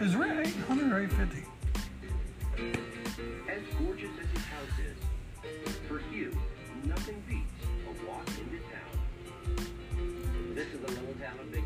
Is it 800 or 850? As gorgeous as his house is, for Hugh, nothing beats a walk into town. This is a little town of big